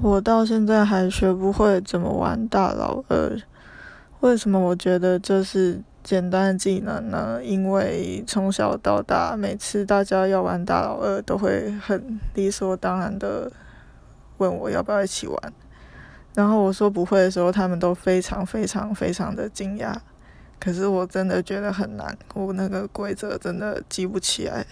我到现在还学不会怎么玩大老二。为什么我觉得这是简单的技能呢？因为从小到大，每次大家要玩大老二，都会很理所当然的问我要不要一起玩。然后我说不会的时候，他们都非常非常非常的惊讶。可是我真的觉得很难，我那个规则真的记不起来。